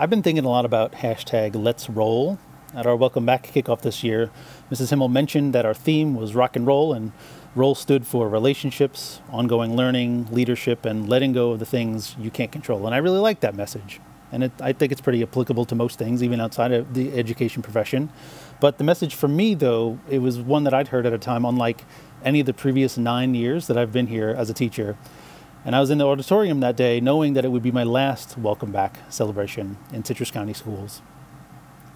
I've been thinking a lot about hashtag Let's Roll. At our Welcome Back kickoff this year, Mrs. Himmel mentioned that our theme was rock and roll, and roll stood for relationships, ongoing learning, leadership, and letting go of the things you can't control. And I really like that message. And it, I think it's pretty applicable to most things, even outside of the education profession. But the message for me, though, it was one that I'd heard at a time, unlike any of the previous nine years that I've been here as a teacher. And I was in the auditorium that day knowing that it would be my last welcome back celebration in Citrus County schools.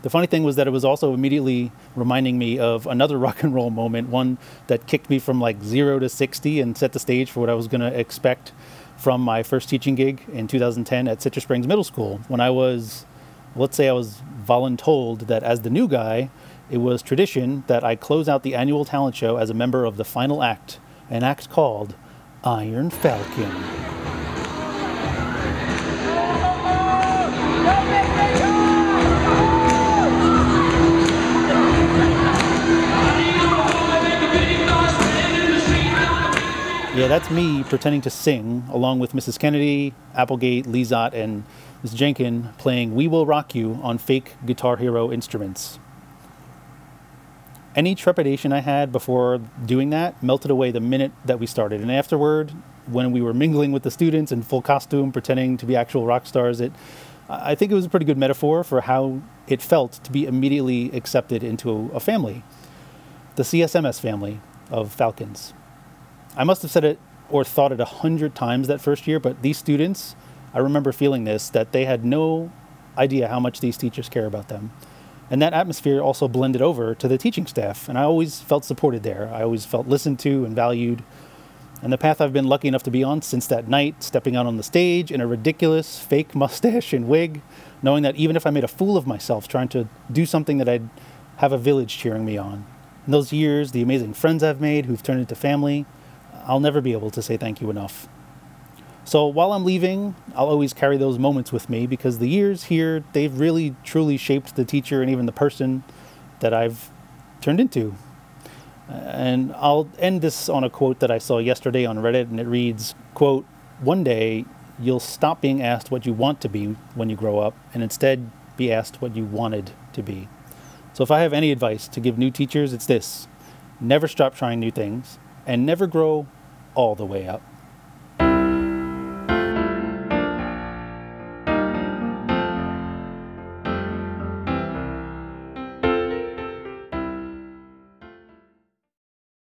The funny thing was that it was also immediately reminding me of another rock and roll moment, one that kicked me from like zero to 60 and set the stage for what I was going to expect from my first teaching gig in 2010 at Citrus Springs Middle School. When I was, let's say, I was voluntold that as the new guy, it was tradition that I close out the annual talent show as a member of the final act, an act called Iron Falcon. Yeah, that's me pretending to sing along with Mrs. Kennedy, Applegate, Lizot, and Ms. Jenkin playing We Will Rock You on fake Guitar Hero instruments any trepidation I had before doing that melted away the minute that we started. And afterward, when we were mingling with the students in full costume, pretending to be actual rock stars, it I think it was a pretty good metaphor for how it felt to be immediately accepted into a family, the CSMS family of Falcons. I must have said it or thought it a hundred times that first year, but these students, I remember feeling this that they had no idea how much these teachers care about them. And that atmosphere also blended over to the teaching staff, and I always felt supported there. I always felt listened to and valued. And the path I've been lucky enough to be on since that night, stepping out on the stage in a ridiculous fake mustache and wig, knowing that even if I made a fool of myself trying to do something that I'd have a village cheering me on. In those years, the amazing friends I've made who've turned into family, I'll never be able to say thank you enough. So while I'm leaving, I'll always carry those moments with me because the years here, they've really truly shaped the teacher and even the person that I've turned into. And I'll end this on a quote that I saw yesterday on Reddit and it reads, quote, "One day you'll stop being asked what you want to be when you grow up and instead be asked what you wanted to be." So if I have any advice to give new teachers, it's this: never stop trying new things and never grow all the way up.